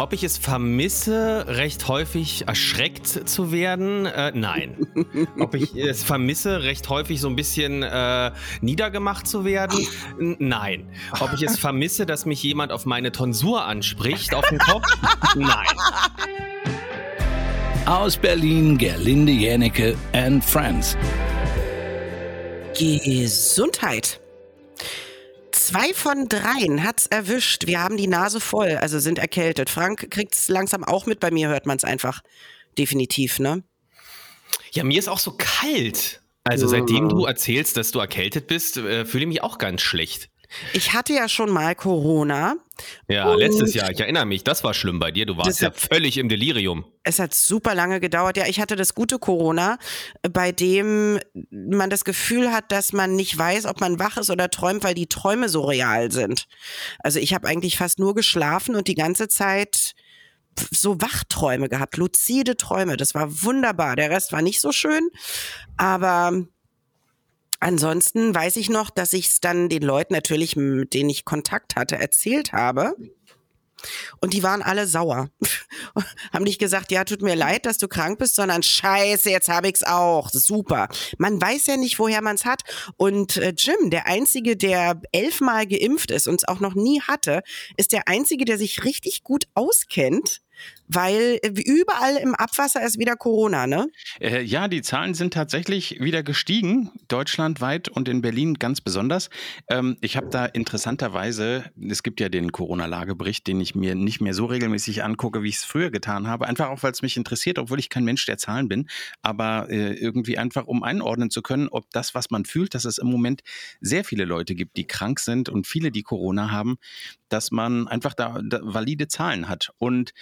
Ob ich es vermisse, recht häufig erschreckt zu werden? Äh, nein. Ob ich es vermisse, recht häufig so ein bisschen äh, niedergemacht zu werden? N nein. Ob ich es vermisse, dass mich jemand auf meine Tonsur anspricht, auf den Kopf? nein. Aus Berlin, Gerlinde Jänecke and Friends. Gesundheit. Zwei von dreien hat's erwischt. Wir haben die Nase voll, also sind erkältet. Frank kriegt's langsam auch mit. Bei mir hört man es einfach. Definitiv, ne? Ja, mir ist auch so kalt. Also seitdem du erzählst, dass du erkältet bist, äh, fühle ich mich auch ganz schlecht. Ich hatte ja schon mal Corona. Ja, letztes Jahr, ich erinnere mich, das war schlimm bei dir. Du warst ja hat- völlig im Delirium. Es hat super lange gedauert. Ja, ich hatte das gute Corona, bei dem man das Gefühl hat, dass man nicht weiß, ob man wach ist oder träumt, weil die Träume so real sind. Also ich habe eigentlich fast nur geschlafen und die ganze Zeit so Wachträume gehabt, luzide Träume. Das war wunderbar. Der Rest war nicht so schön, aber ansonsten weiß ich noch, dass ich es dann den Leuten natürlich, mit denen ich Kontakt hatte, erzählt habe. Und die waren alle sauer. Haben nicht gesagt, ja, tut mir leid, dass du krank bist, sondern scheiße, jetzt habe ich's auch. Super. Man weiß ja nicht, woher man's hat. Und äh, Jim, der Einzige, der elfmal geimpft ist und es auch noch nie hatte, ist der Einzige, der sich richtig gut auskennt, weil äh, überall im Abwasser ist wieder Corona, ne? Äh, ja, die Zahlen sind tatsächlich wieder gestiegen, deutschlandweit und in Berlin ganz besonders. Ähm, ich habe da interessanterweise, es gibt ja den Corona-Lagebericht, den ich mir nicht mehr so regelmäßig angucke, wie ich es früher getan habe, einfach auch, weil es mich interessiert, obwohl ich kein Mensch der Zahlen bin, aber äh, irgendwie einfach, um einordnen zu können, ob das, was man fühlt, dass es im Moment sehr viele Leute gibt, die krank sind und viele, die Corona haben, dass man einfach da, da valide Zahlen hat. Und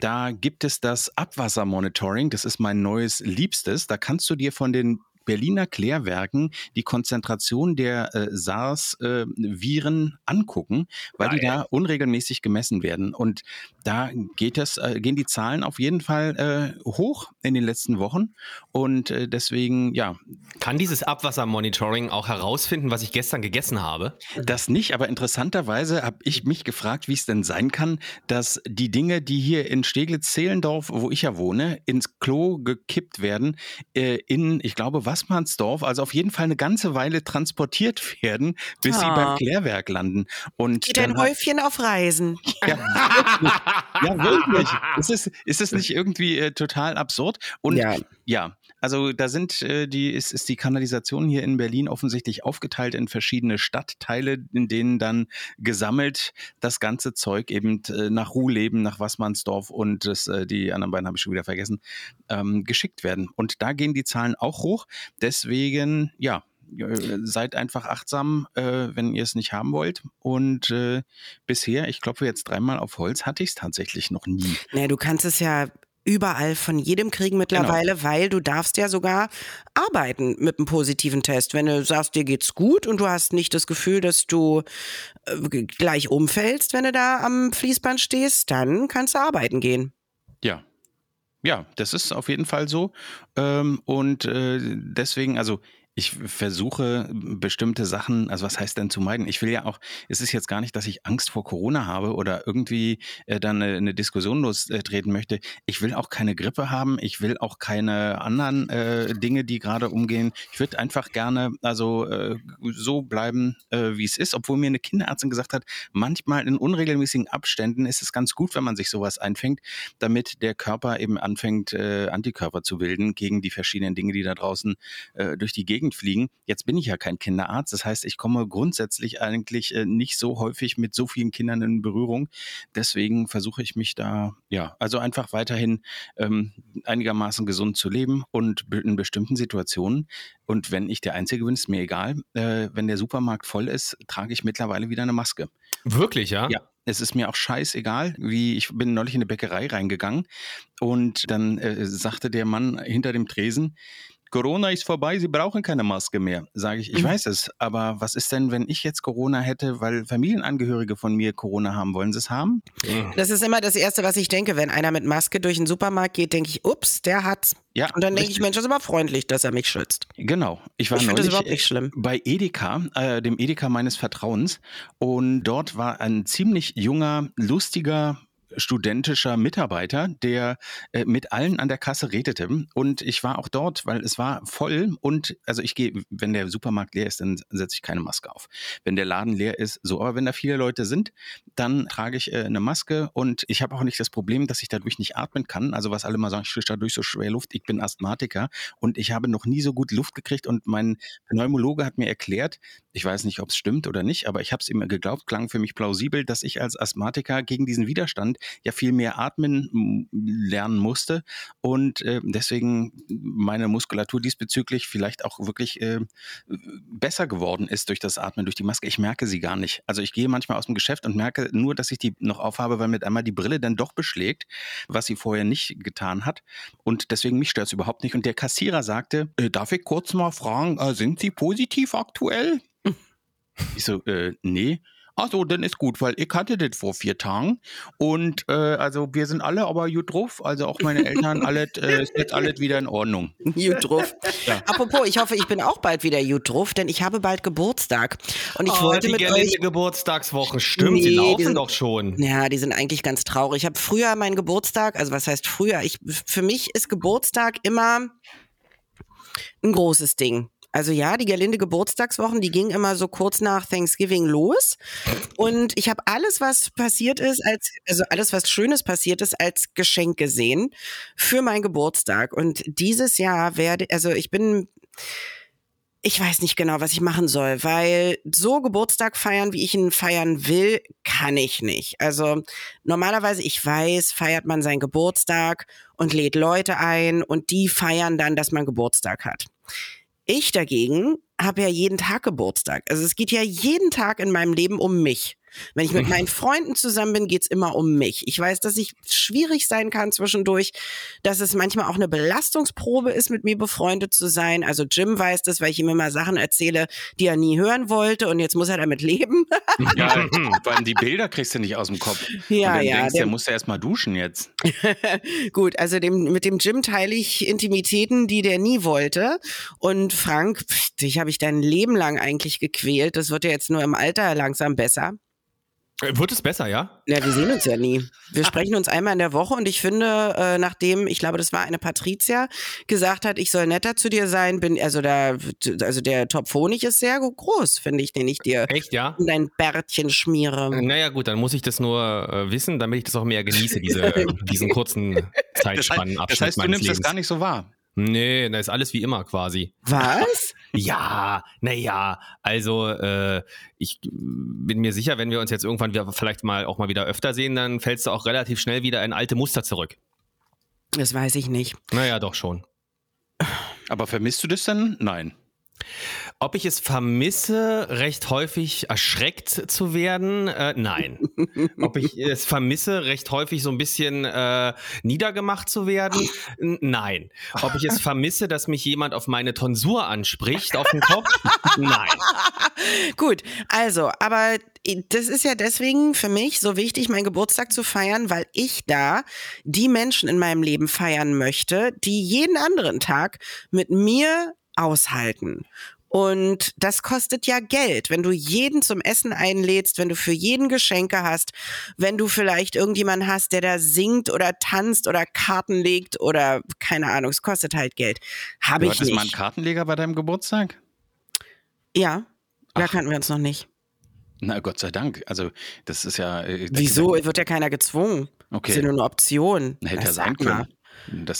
da gibt es das Abwassermonitoring, das ist mein neues Liebstes. Da kannst du dir von den Berliner Klärwerken die Konzentration der äh, SARS-Viren angucken, weil die da unregelmäßig gemessen werden. Und da geht es, äh, gehen die Zahlen auf jeden Fall äh, hoch in den letzten Wochen. Und äh, deswegen, ja, Kann dieses Abwassermonitoring auch herausfinden, was ich gestern gegessen habe? Das nicht, aber interessanterweise habe ich mich gefragt, wie es denn sein kann, dass die Dinge, die hier in Steglitz-Zehlendorf, wo ich ja wohne, ins Klo gekippt werden, äh, in, ich glaube, Wassmannsdorf, also auf jeden Fall eine ganze Weile transportiert werden, bis sie Ah. beim Klärwerk landen. Und Geht ein Häufchen auf Reisen. ja, wirklich. ja, wirklich. Ist es, ist es nicht irgendwie äh, total absurd? Und Ja. ja, also da sind äh, die, ist, ist die Kanalisation hier in Berlin offensichtlich aufgeteilt in verschiedene Stadtteile, in denen dann gesammelt das ganze Zeug eben äh, nach Ruhleben, nach Wassmannsdorf und das, äh, die anderen beiden habe ich schon wieder vergessen, ähm, geschickt werden. Und da gehen die Zahlen auch hoch. Deswegen, ja, äh, seid einfach achtsam, äh, wenn ihr es nicht haben wollt. Und äh, bisher, ich klopfe jetzt dreimal auf Holz, hatte ich es tatsächlich noch nie. Naja, du kannst es ja überall von jedem kriegen mittlerweile, weil du darfst ja sogar arbeiten mit einem positiven Test. Wenn du sagst, dir geht's gut und du hast nicht das Gefühl, dass du äh, gleich umfällst, wenn du da am Fließband stehst, dann kannst du arbeiten gehen. Ja. Ja, das ist auf jeden Fall so. Ähm, und äh, deswegen, also ich versuche bestimmte Sachen, also was heißt denn zu meiden? Ich will ja auch, es ist jetzt gar nicht, dass ich Angst vor Corona habe oder irgendwie äh, dann eine, eine Diskussion lostreten möchte. Ich will auch keine Grippe haben. Ich will auch keine anderen äh, Dinge, die gerade umgehen. Ich würde einfach gerne also äh, so bleiben, äh, wie es ist, obwohl mir eine Kinderärztin gesagt hat, manchmal in unregelmäßigen Abständen ist es ganz gut, wenn man sich sowas einfängt, damit der Körper eben anfängt, äh, Antikörper zu bilden gegen die verschiedenen Dinge, die da draußen äh, durch die Gegend fliegen. Jetzt bin ich ja kein Kinderarzt, das heißt, ich komme grundsätzlich eigentlich äh, nicht so häufig mit so vielen Kindern in Berührung. Deswegen versuche ich mich da, ja, also einfach weiterhin ähm, einigermaßen gesund zu leben und in bestimmten Situationen. Und wenn ich der Einzige bin, ist mir egal. Äh, wenn der Supermarkt voll ist, trage ich mittlerweile wieder eine Maske. Wirklich, ja? Ja, es ist mir auch scheißegal, wie ich bin neulich in eine Bäckerei reingegangen und dann äh, sagte der Mann hinter dem Tresen, Corona ist vorbei, Sie brauchen keine Maske mehr. Sage ich, ich Mhm. weiß es, aber was ist denn, wenn ich jetzt Corona hätte, weil Familienangehörige von mir Corona haben? Wollen Sie es haben? Mhm. Das ist immer das Erste, was ich denke. Wenn einer mit Maske durch den Supermarkt geht, denke ich, ups, der hat's. Ja, Und dann denke ich. Mensch, das ist aber freundlich, dass er mich schützt. Genau. Ich war Ich finde das neulich überhaupt nicht schlimm. bei Edeka, äh, dem Edeka meines Vertrauens. Und dort war ein ziemlich junger, lustiger, studentischer Mitarbeiter, der äh, mit allen an der Kasse redete. Und ich war auch dort, weil es war voll. Und also ich gehe, wenn der Supermarkt leer ist, dann setze ich keine Maske auf. Wenn der Laden leer ist, so. Aber wenn da viele Leute sind, dann trage ich äh, eine Maske. Und ich habe auch nicht das Problem, dass ich dadurch nicht atmen kann. Also was alle mal sagen, ich kriege dadurch so schwer Luft. Ich bin Asthmatiker und ich habe noch nie so gut Luft gekriegt. Und mein Pneumologe hat mir erklärt, ich weiß nicht, ob es stimmt oder nicht, aber ich habe es immer geglaubt, klang für mich plausibel, dass ich als Asthmatiker gegen diesen Widerstand ja viel mehr atmen lernen musste und äh, deswegen meine Muskulatur diesbezüglich vielleicht auch wirklich äh, besser geworden ist durch das Atmen, durch die Maske. Ich merke sie gar nicht. Also ich gehe manchmal aus dem Geschäft und merke nur, dass ich die noch aufhabe, weil mit einmal die Brille dann doch beschlägt, was sie vorher nicht getan hat. Und deswegen mich stört es überhaupt nicht. Und der Kassierer sagte, äh, darf ich kurz mal fragen, äh, sind Sie positiv aktuell? Ich so, äh, nee. Ach so, dann ist gut, weil ich hatte das vor vier Tagen und äh, also wir sind alle aber gut drauf, also auch meine Eltern, alles äh, ist jetzt alles wieder in Ordnung. Gut drauf. Ja. Apropos, ich hoffe, ich bin auch bald wieder gut drauf, denn ich habe bald Geburtstag und ich oh, wollte die mit euch Geburtstagswochen, stimmt, Nee, die die laufen sind- doch schon. Ja, die sind eigentlich ganz traurig. Ich habe früher meinen Geburtstag, also was heißt früher? Ich, für mich ist Geburtstag immer ein großes Ding. Also ja, die Gerlinde Geburtstagswochen, die gingen immer so kurz nach Thanksgiving los. Und ich habe alles, was passiert ist, als, also alles, was Schönes passiert ist, als Geschenk gesehen für meinen Geburtstag. Und dieses Jahr werde, also ich bin, ich weiß nicht genau, was ich machen soll, weil so Geburtstag feiern, wie ich ihn feiern will, kann ich nicht. Also normalerweise, ich weiß, feiert man seinen Geburtstag und lädt Leute ein und die feiern dann, dass man Geburtstag hat. Ich dagegen habe ja jeden Tag Geburtstag. Also es geht ja jeden Tag in meinem Leben um mich. Wenn ich mit meinen Freunden zusammen bin, geht's immer um mich. Ich weiß, dass ich schwierig sein kann zwischendurch, dass es manchmal auch eine Belastungsprobe ist, mit mir befreundet zu sein. Also Jim weiß das, weil ich ihm immer Sachen erzähle, die er nie hören wollte und jetzt muss er damit leben. Ja, vor allem die Bilder kriegst du nicht aus dem Kopf. Ja, und dann ja, denkst, der- der muss ja erstmal duschen jetzt. Gut, also dem, mit dem Jim teile ich Intimitäten, die der nie wollte. Und Frank, pff, dich habe ich dein Leben lang eigentlich gequält. Das wird ja jetzt nur im Alter langsam besser. Wird es besser, ja? Ja, wir sehen uns ja nie. Wir sprechen uns einmal in der Woche und ich finde, äh, nachdem, ich glaube, das war eine Patricia, gesagt hat, ich soll netter zu dir sein, bin, also da, also der Topf Honig ist sehr groß, finde ich, den ich dir Echt, ja? in dein Bärtchen schmiere. Naja, gut, dann muss ich das nur äh, wissen, damit ich das auch mehr genieße, diese, diesen kurzen Das heißt, Zeitspannenabschnitt das heißt du nimmst das Lebens. gar nicht so wahr. Nee, da ist alles wie immer quasi. Was? Ja, naja, also äh, ich bin mir sicher, wenn wir uns jetzt irgendwann wieder, vielleicht mal auch mal wieder öfter sehen, dann fällst du auch relativ schnell wieder in alte Muster zurück. Das weiß ich nicht. Naja, doch schon. Aber vermisst du das denn? Nein. Ob ich es vermisse, recht häufig erschreckt zu werden? Äh, nein. Ob ich es vermisse, recht häufig so ein bisschen äh, niedergemacht zu werden? Nein. Ob ich es vermisse, dass mich jemand auf meine Tonsur anspricht, auf den Kopf? Nein. Gut, also, aber das ist ja deswegen für mich so wichtig, meinen Geburtstag zu feiern, weil ich da die Menschen in meinem Leben feiern möchte, die jeden anderen Tag mit mir aushalten. Und das kostet ja Geld, wenn du jeden zum Essen einlädst, wenn du für jeden Geschenke hast, wenn du vielleicht irgendjemanden hast, der da singt oder tanzt oder Karten legt oder keine Ahnung, es kostet halt Geld. Habe Du ich hattest mal einen nicht. Kartenleger bei deinem Geburtstag? Ja, da Ach. kannten wir uns noch nicht. Na, Gott sei Dank. Also, das ist ja. äh, Wieso? Wird ja keiner gezwungen. Okay. Das ist ja nur eine Option. Hätte ja sein sag mal.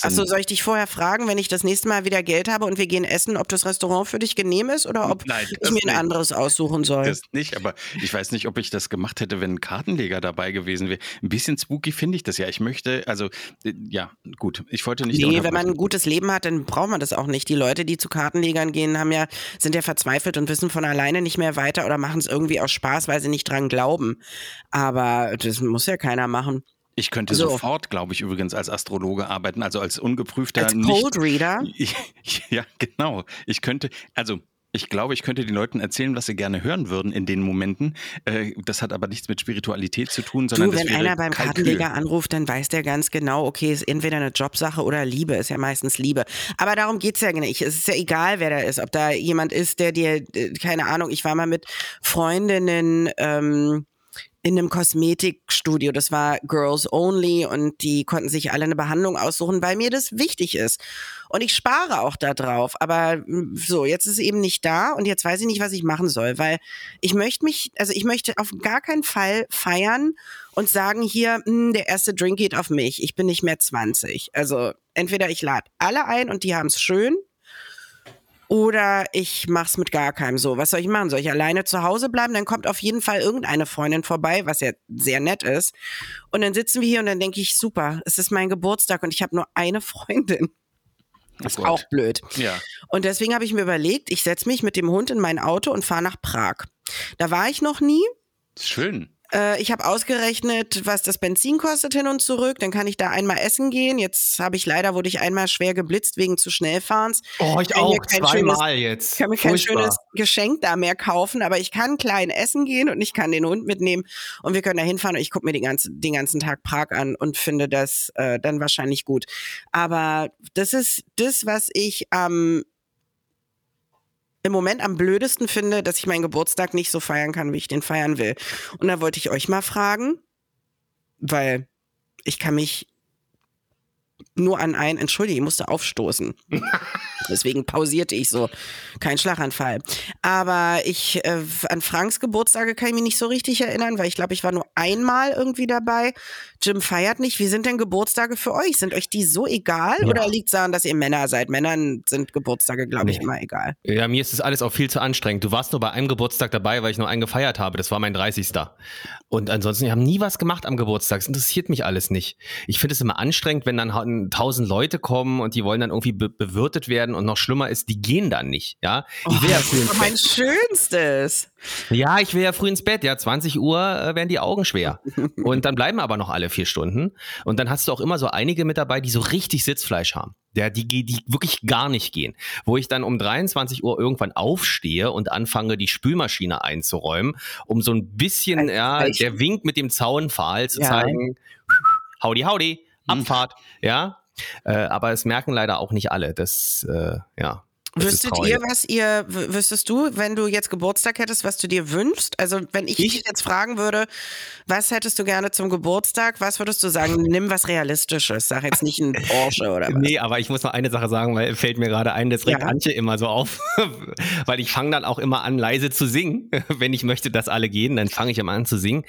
Achso, soll ich dich vorher fragen, wenn ich das nächste Mal wieder Geld habe und wir gehen essen, ob das Restaurant für dich genehm ist oder ob Nein, ich mir ein nicht. anderes aussuchen soll? Das nicht, aber ich weiß nicht, ob ich das gemacht hätte, wenn ein Kartenleger dabei gewesen wäre. Ein bisschen spooky finde ich das ja. Ich möchte, also, äh, ja, gut. Ich wollte nicht. Nee, wenn man ein gutes Leben hat, dann braucht man das auch nicht. Die Leute, die zu Kartenlegern gehen, haben ja, sind ja verzweifelt und wissen von alleine nicht mehr weiter oder machen es irgendwie aus Spaß, weil sie nicht dran glauben. Aber das muss ja keiner machen. Ich könnte So. sofort, glaube ich, übrigens als Astrologe arbeiten, also als ungeprüfter. Als Cold Reader. ja, genau. Ich könnte, also. Ich glaube, ich könnte den Leuten erzählen, was sie gerne hören würden in den Momenten. Äh, das hat aber nichts mit Spiritualität zu tun, sondern Du, wenn einer beim Kalkül. Kartenleger anruft, dann weiß der ganz genau, okay, ist entweder eine Jobsache oder Liebe, ist ja meistens Liebe. Aber darum geht's ja nicht. Es ist ja egal, wer da ist. Ob da jemand ist, der dir, äh, keine Ahnung, ich war mal mit Freundinnen, ähm, in einem Kosmetikstudio. Das war Girls Only und die konnten sich alle eine Behandlung aussuchen, weil mir das wichtig ist. Und ich spare auch da drauf. Aber mm, so, jetzt ist es eben nicht da und jetzt weiß ich nicht, was ich machen soll, weil ich möchte mich, also ich möchte auf gar keinen Fall feiern und sagen hier, mh, hm, der erste Drink geht auf mich. Ich bin nicht mehr 20. Also entweder ich lade alle ein und die haben es schön oder ich mach's mit gar keinem so. Was soll ich machen? Soll ich alleine zu Hause bleiben? Dann kommt auf jeden Fall irgendeine Freundin vorbei, was ja sehr nett ist. Und dann sitzen wir hier und dann denke ich, super, es ist mein Geburtstag und ich habe nur eine Freundin. Das ist oh auch blöd. Ja. Und deswegen habe ich mir überlegt, ich setze mich mit dem Hund in mein Auto und fahre nach Prag. Da war ich noch nie. Schön. Äh, ich habe ausgerechnet, was das Benzin kostet hin und zurück. Dann kann ich da einmal essen gehen. Jetzt habe ich leider, wurde ich einmal schwer geblitzt wegen zu schnellfahrens. Oh, ich auch zweimal jetzt. Ich kann mir kein schönes Geschenk da mehr kaufen, aber ich kann klein essen gehen und ich kann den Hund mitnehmen und wir können da hinfahren und ich gucke mir den ganzen, den ganzen Tag Prag an und finde das äh, dann wahrscheinlich gut. Aber das ist das, was ich am ähm, im Moment am blödesten finde, dass ich meinen Geburtstag nicht so feiern kann, wie ich den feiern will. Und da wollte ich euch mal fragen, weil ich kann mich nur an ein, entschuldige, ich musste aufstoßen. Deswegen pausierte ich so. Kein Schlaganfall. Aber ich, äh, an Franks Geburtstage kann ich mich nicht so richtig erinnern, weil ich glaube, ich war nur einmal irgendwie dabei. Jim feiert nicht. Wie sind denn Geburtstage für euch? Sind euch die so egal? Ja. Oder liegt es daran, dass ihr Männer seid? Männern sind Geburtstage, glaube ich, nee. immer egal. Ja, mir ist das alles auch viel zu anstrengend. Du warst nur bei einem Geburtstag dabei, weil ich nur einen gefeiert habe. Das war mein 30. Und ansonsten, wir haben nie was gemacht am Geburtstag. Das interessiert mich alles nicht. Ich finde es immer anstrengend, wenn dann tausend Leute kommen und die wollen dann irgendwie be bewirtet werden und noch schlimmer ist, die gehen dann nicht. Ja, ich will oh, ja früh ins mein schönstes. Ja, ich will ja früh ins Bett. Ja, 20 Uhr äh, werden die Augen schwer. Und dann bleiben aber noch alle vier Stunden. Und dann hast du auch immer so einige mit dabei, die so richtig Sitzfleisch haben. Der, die, die wirklich gar nicht gehen. Wo ich dann um 23 Uhr irgendwann aufstehe und anfange, die Spülmaschine einzuräumen, um so ein bisschen, ja, der Wink mit dem Zaunpfahl zu ja. zeigen. Howdy, howdy, Abfahrt, ja. Äh, aber es merken leider auch nicht alle. Das, äh, ja. Wüsstet ihr, was ihr, wüsstest du, wenn du jetzt Geburtstag hättest, was du dir wünschst? Also, wenn ich, ich dich jetzt fragen würde, was hättest du gerne zum Geburtstag, was würdest du sagen? Nimm was Realistisches. Sag jetzt nicht ein Porsche oder was. Nee, aber ich muss noch eine Sache sagen, weil fällt mir gerade ein, das regt ja. Antje immer so auf. weil ich fange dann auch immer an, leise zu singen. wenn ich möchte, dass alle gehen, dann fange ich immer an zu singen.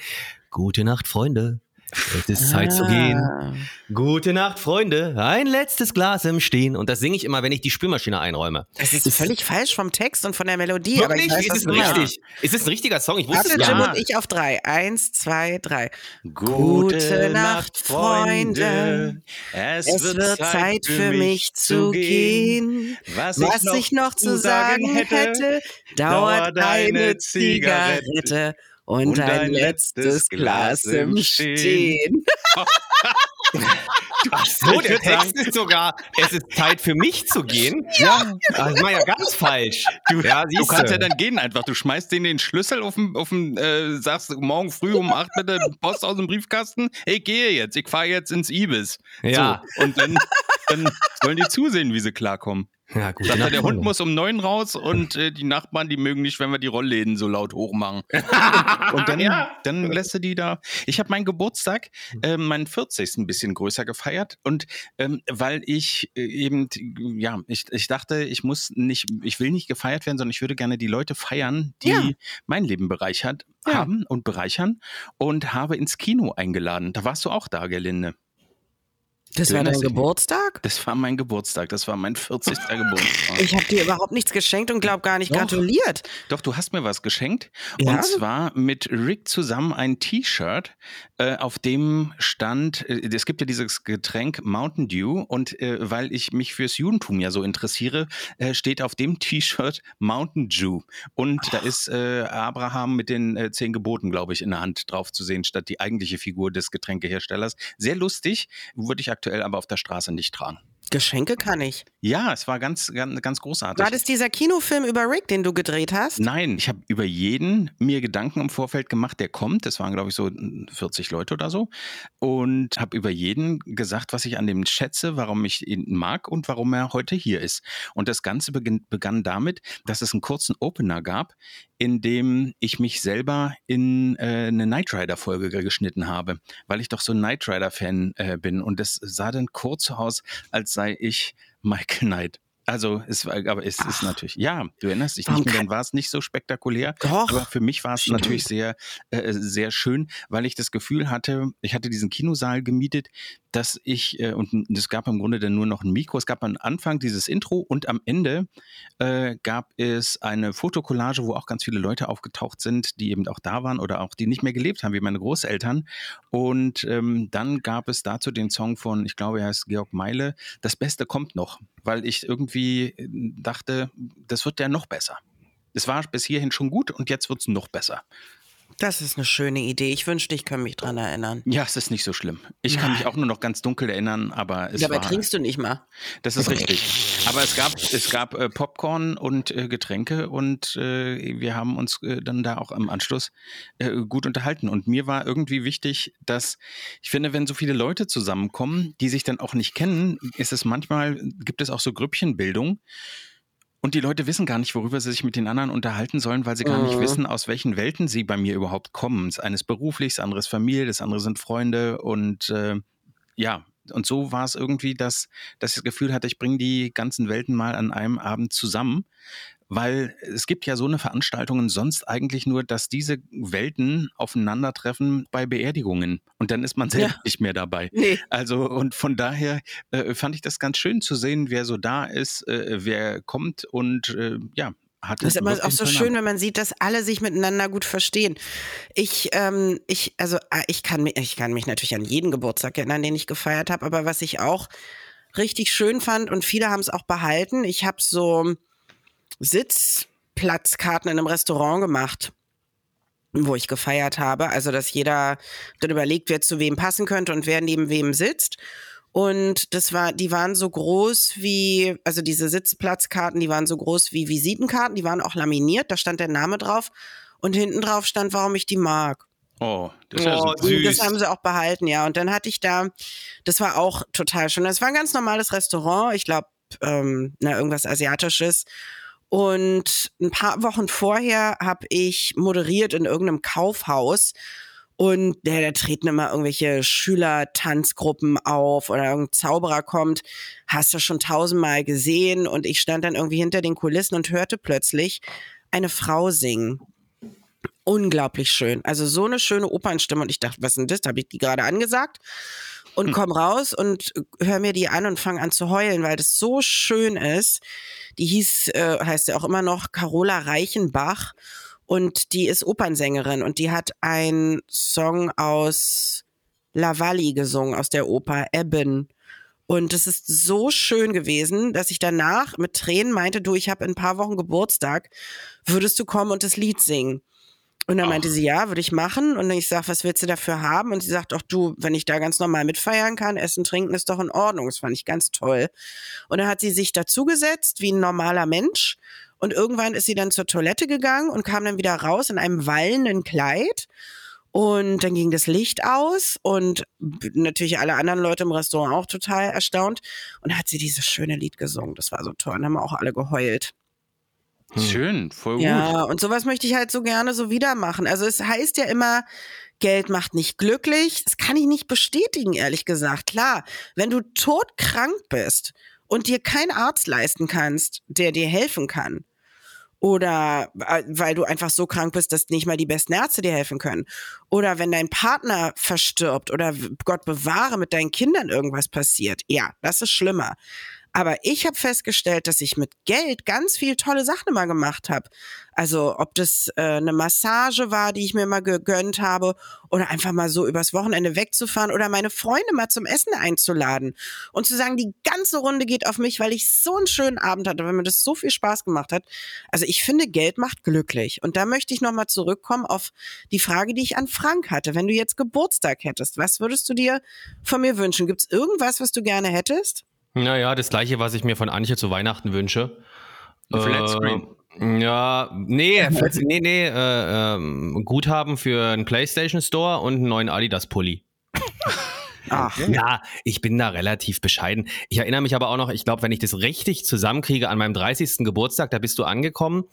Gute Nacht, Freunde. Es ist Zeit ah. zu gehen. Ah. Gute Nacht, Freunde. Ein letztes Glas im Stehen. Und das singe ich immer, wenn ich die Spülmaschine einräume. Das ist, ist völlig falsch vom Text und von der Melodie. Wirklich? Aber ich weiß, ist es richtig? Ist es ein richtiger Song? Ich wusste Warte, es Jim ja. und ich auf drei. Eins, zwei, drei. Gute, Nacht, Freunde. Es, es wird Zeit für mich zu gehen. Was, Was ich, noch ich noch zu sagen hätte, hätte dauert eine Zigarette und, und ein, letztes Glas im Stehen. Ach so, der Text sagen, ist sogar, es ist Zeit für mich zu gehen. Ja, das war ja ganz falsch. Du, ja, du kannst ja dann gehen einfach. Du schmeißt denen den Schlüssel auf den, auf den äh, sagst morgen früh um acht mit der Post aus dem Briefkasten. Ich gehe jetzt, ich fahre jetzt ins Ibis. Ja. So, und dann, dann sollen die zusehen, wie sie klarkommen. Ja, gut. Sagt der Hund muss um neun raus und äh, die Nachbarn, die mögen nicht, wenn wir die Rollläden so laut hochmachen. und dann, ja. dann lässt du die da. Ich habe meinen Geburtstag, äh, meinen 40. ein bisschen größer gefeiert und ähm, weil ich äh, eben, ja, ich, ich dachte, ich muss nicht, ich will nicht gefeiert werden, sondern ich würde gerne die Leute feiern, die ja. mein Leben bereichert ja. haben und bereichern und habe ins Kino eingeladen. Da warst du auch da, Gerlinde. Das war dein Geburtstag? Das war mein Geburtstag. Das war mein 40. Geburtstag. Ich habe dir überhaupt nichts geschenkt und glaube gar nicht Doch. gratuliert. Doch, du hast mir was geschenkt. Ja? Und zwar mit Rick zusammen ein T-Shirt, äh, auf dem stand, äh, es gibt ja dieses Getränk Mountain Dew und äh, weil ich mich fürs Judentum ja so interessiere, äh, steht auf dem T-Shirt Mountain Dew. Und Ach. da ist äh, Abraham mit den äh, zehn Geboten, glaube ich, in der Hand drauf zu sehen, statt die eigentliche Figur des Getränkeherstellers. Sehr lustig, würde ich aktuell aber auf der Straße nicht tragen. Geschenke kann ich. Ja, es war ganz, ganz, ganz großartig. War das dieser Kinofilm über Rick, den du gedreht hast? Nein, ich habe über jeden mir Gedanken im Vorfeld gemacht, der kommt. Das waren, glaube ich, so 40 Leute oder so. Und habe über jeden gesagt, was ich an dem schätze, warum ich ihn mag und warum er heute hier ist. Und das Ganze begann damit, dass es einen kurzen Opener gab, in dem ich mich selber in äh, eine Knight Rider-Folge geschnitten habe, weil ich doch so ein Knight Rider-Fan äh, bin. Und das sah dann kurz aus, als sei ich Michael Knight. Also es war, aber es ist natürlich, ja, du erinnerst dich nicht mehr, dann war es nicht so spektakulär. Doch. Aber für mich war es natürlich sehr, äh, sehr schön, weil ich das Gefühl hatte, ich hatte diesen Kinosaal gemietet, dass ich, äh, und es gab im Grunde dann nur noch ein Mikro, es gab am Anfang dieses Intro und am Ende äh, gab es eine Fotokollage, wo auch ganz viele Leute aufgetaucht sind, die eben auch da waren oder auch die nicht mehr gelebt haben, wie meine Großeltern. Und ähm, dann gab es dazu den Song von, ich glaube, er heißt Georg Meile, Das Beste kommt noch, weil ich irgendwie äh, dachte, das wird ja noch besser. Es war bis hierhin schon gut und jetzt wird es noch besser. Das ist eine schöne Idee. Ich wünschte, ich könnte mich dran erinnern. Ja, es ist nicht so schlimm. Ich kann mich auch nur noch ganz dunkel erinnern, aber es Dabei war. trinkst du nicht mal. Das ist richtig. Aber es gab, es gab äh, Popcorn und äh, Getränke und äh, wir haben uns äh, dann da auch am Anschluss äh, gut unterhalten. Und mir war irgendwie wichtig, dass ich finde, wenn so viele Leute zusammenkommen, die sich dann auch nicht kennen, ist es manchmal, gibt es auch so Grüppchenbildung. Und die Leute wissen gar nicht, worüber sie sich mit den anderen unterhalten sollen, weil sie gar nicht Mhm. wissen, aus welchen Welten sie bei mir überhaupt kommen. Das eine ist beruflich, das andere ist Familie, das andere sind Freunde und äh, ja, und so war es irgendwie, dass, dass ich das Gefühl hatte, ich bringe die ganzen Welten mal an einem Abend zusammen, weil es gibt ja so eine Veranstaltungen sonst eigentlich nur, dass diese Welten aufeinandertreffen bei Beerdigungen und dann ist man selber Ja. nicht mehr dabei. Nee. Also und von daher äh, fand ich das ganz schön zu sehen, wer so da ist, äh, wer kommt und äh, ja, hat Das ist immer auch so schön, wenn man sieht, dass alle sich miteinander gut verstehen. Ich, ähm, ich, also äh, ich kann mich, ich kann mich natürlich an jeden Geburtstag erinnern, den ich gefeiert habe, aber was ich auch richtig schön fand und viele haben es auch behalten, ich habe so Sitzplatzkarten in einem Restaurant gemacht wo ich gefeiert habe, also dass jeder dann überlegt, wer zu wem passen könnte und wer neben wem sitzt. Und das war, die waren so groß wie, also diese Sitzplatzkarten, die waren so groß wie Visitenkarten, die waren auch laminiert, da stand der Name drauf und hinten drauf stand, warum ich die mag. Oh, das ist ja Oh, super. Und Das Süß. haben sie auch behalten, ja. Und dann hatte ich da, das war auch total schön. Das war ein ganz normales Restaurant, ich glaube, ähm, na, irgendwas Asiatisches. Und ein paar Wochen vorher habe ich moderiert in irgendeinem Kaufhaus. Und ja, da treten immer irgendwelche Schülertanzgruppen auf oder irgendein Zauberer kommt. Hast du schon tausendmal gesehen. Und ich stand dann irgendwie hinter den Kulissen und hörte plötzlich eine Frau singen unglaublich schön. Also so eine schöne Opernstimme. Und ich dachte, was ist denn das? Habe ich die gerade angesagt? Und komm raus und hör mir die an und fang an zu heulen, weil das so schön ist. Die hieß, äh, heißt ja auch immer noch Carola Reichenbach. Und die ist Opernsängerin und die hat einen Song aus Lavalli gesungen, aus der Oper Ebben. Und es ist so schön gewesen, dass ich danach mit Tränen meinte, du, ich habe in ein paar Wochen Geburtstag, würdest du kommen und das Lied singen? Und dann meinte sie, ja, würde ich machen. Und ich sag, was willst du dafür haben? Und sie sagt, auch du, wenn ich da ganz normal mitfeiern kann, essen, trinken ist doch in Ordnung. Das fand ich ganz toll. Und dann hat sie sich dazugesetzt, wie ein normaler Mensch. Und irgendwann ist sie dann zur Toilette gegangen und kam dann wieder raus in einem wallenden Kleid. Und dann ging das Licht aus und natürlich alle anderen Leute im Restaurant auch total erstaunt. Und dann hat sie dieses schöne Lied gesungen. Das war so toll. Und dann haben wir auch alle geheult. Schön, voll gut. Ja, und sowas möchte ich halt so gerne so wieder machen. Also es heißt ja immer, Geld macht nicht glücklich. Das kann ich nicht bestätigen, ehrlich gesagt. Klar, wenn du todkrank bist und dir keinen Arzt leisten kannst, der dir helfen kann, oder äh, weil du einfach so krank bist, dass nicht mal die besten Ärzte dir helfen können. Oder wenn dein Partner verstirbt oder Gott bewahre mit deinen Kindern irgendwas passiert. Ja, das ist schlimmer. Aber ich habe festgestellt, dass ich mit Geld ganz viel tolle Sachen immer gemacht habe. Also ob das äh, eine Massage war, die ich mir mal gegönnt habe, oder einfach mal so übers Wochenende wegzufahren oder meine Freunde mal zum Essen einzuladen und zu sagen, die ganze Runde geht auf mich, weil ich so einen schönen Abend hatte, weil mir das so viel Spaß gemacht hat. Also ich finde, Geld macht glücklich. Und da möchte ich nochmal zurückkommen auf die Frage, die ich an Frank hatte. Wenn du jetzt Geburtstag hättest, was würdest du dir von mir wünschen? Gibt es irgendwas, was du gerne hättest? Naja, das gleiche, was ich mir von Anche zu Weihnachten wünsche. Ein Flatscreen. Äh, ja, nee, Flats- nee, nee, äh, ähm, Guthaben für einen PlayStation Store und einen neuen Adidas Pulli. Ach, Ja, ich bin da relativ bescheiden. Ich erinnere mich aber auch noch, ich glaube, wenn ich das richtig zusammenkriege, an meinem 30. Geburtstag, da bist du angekommen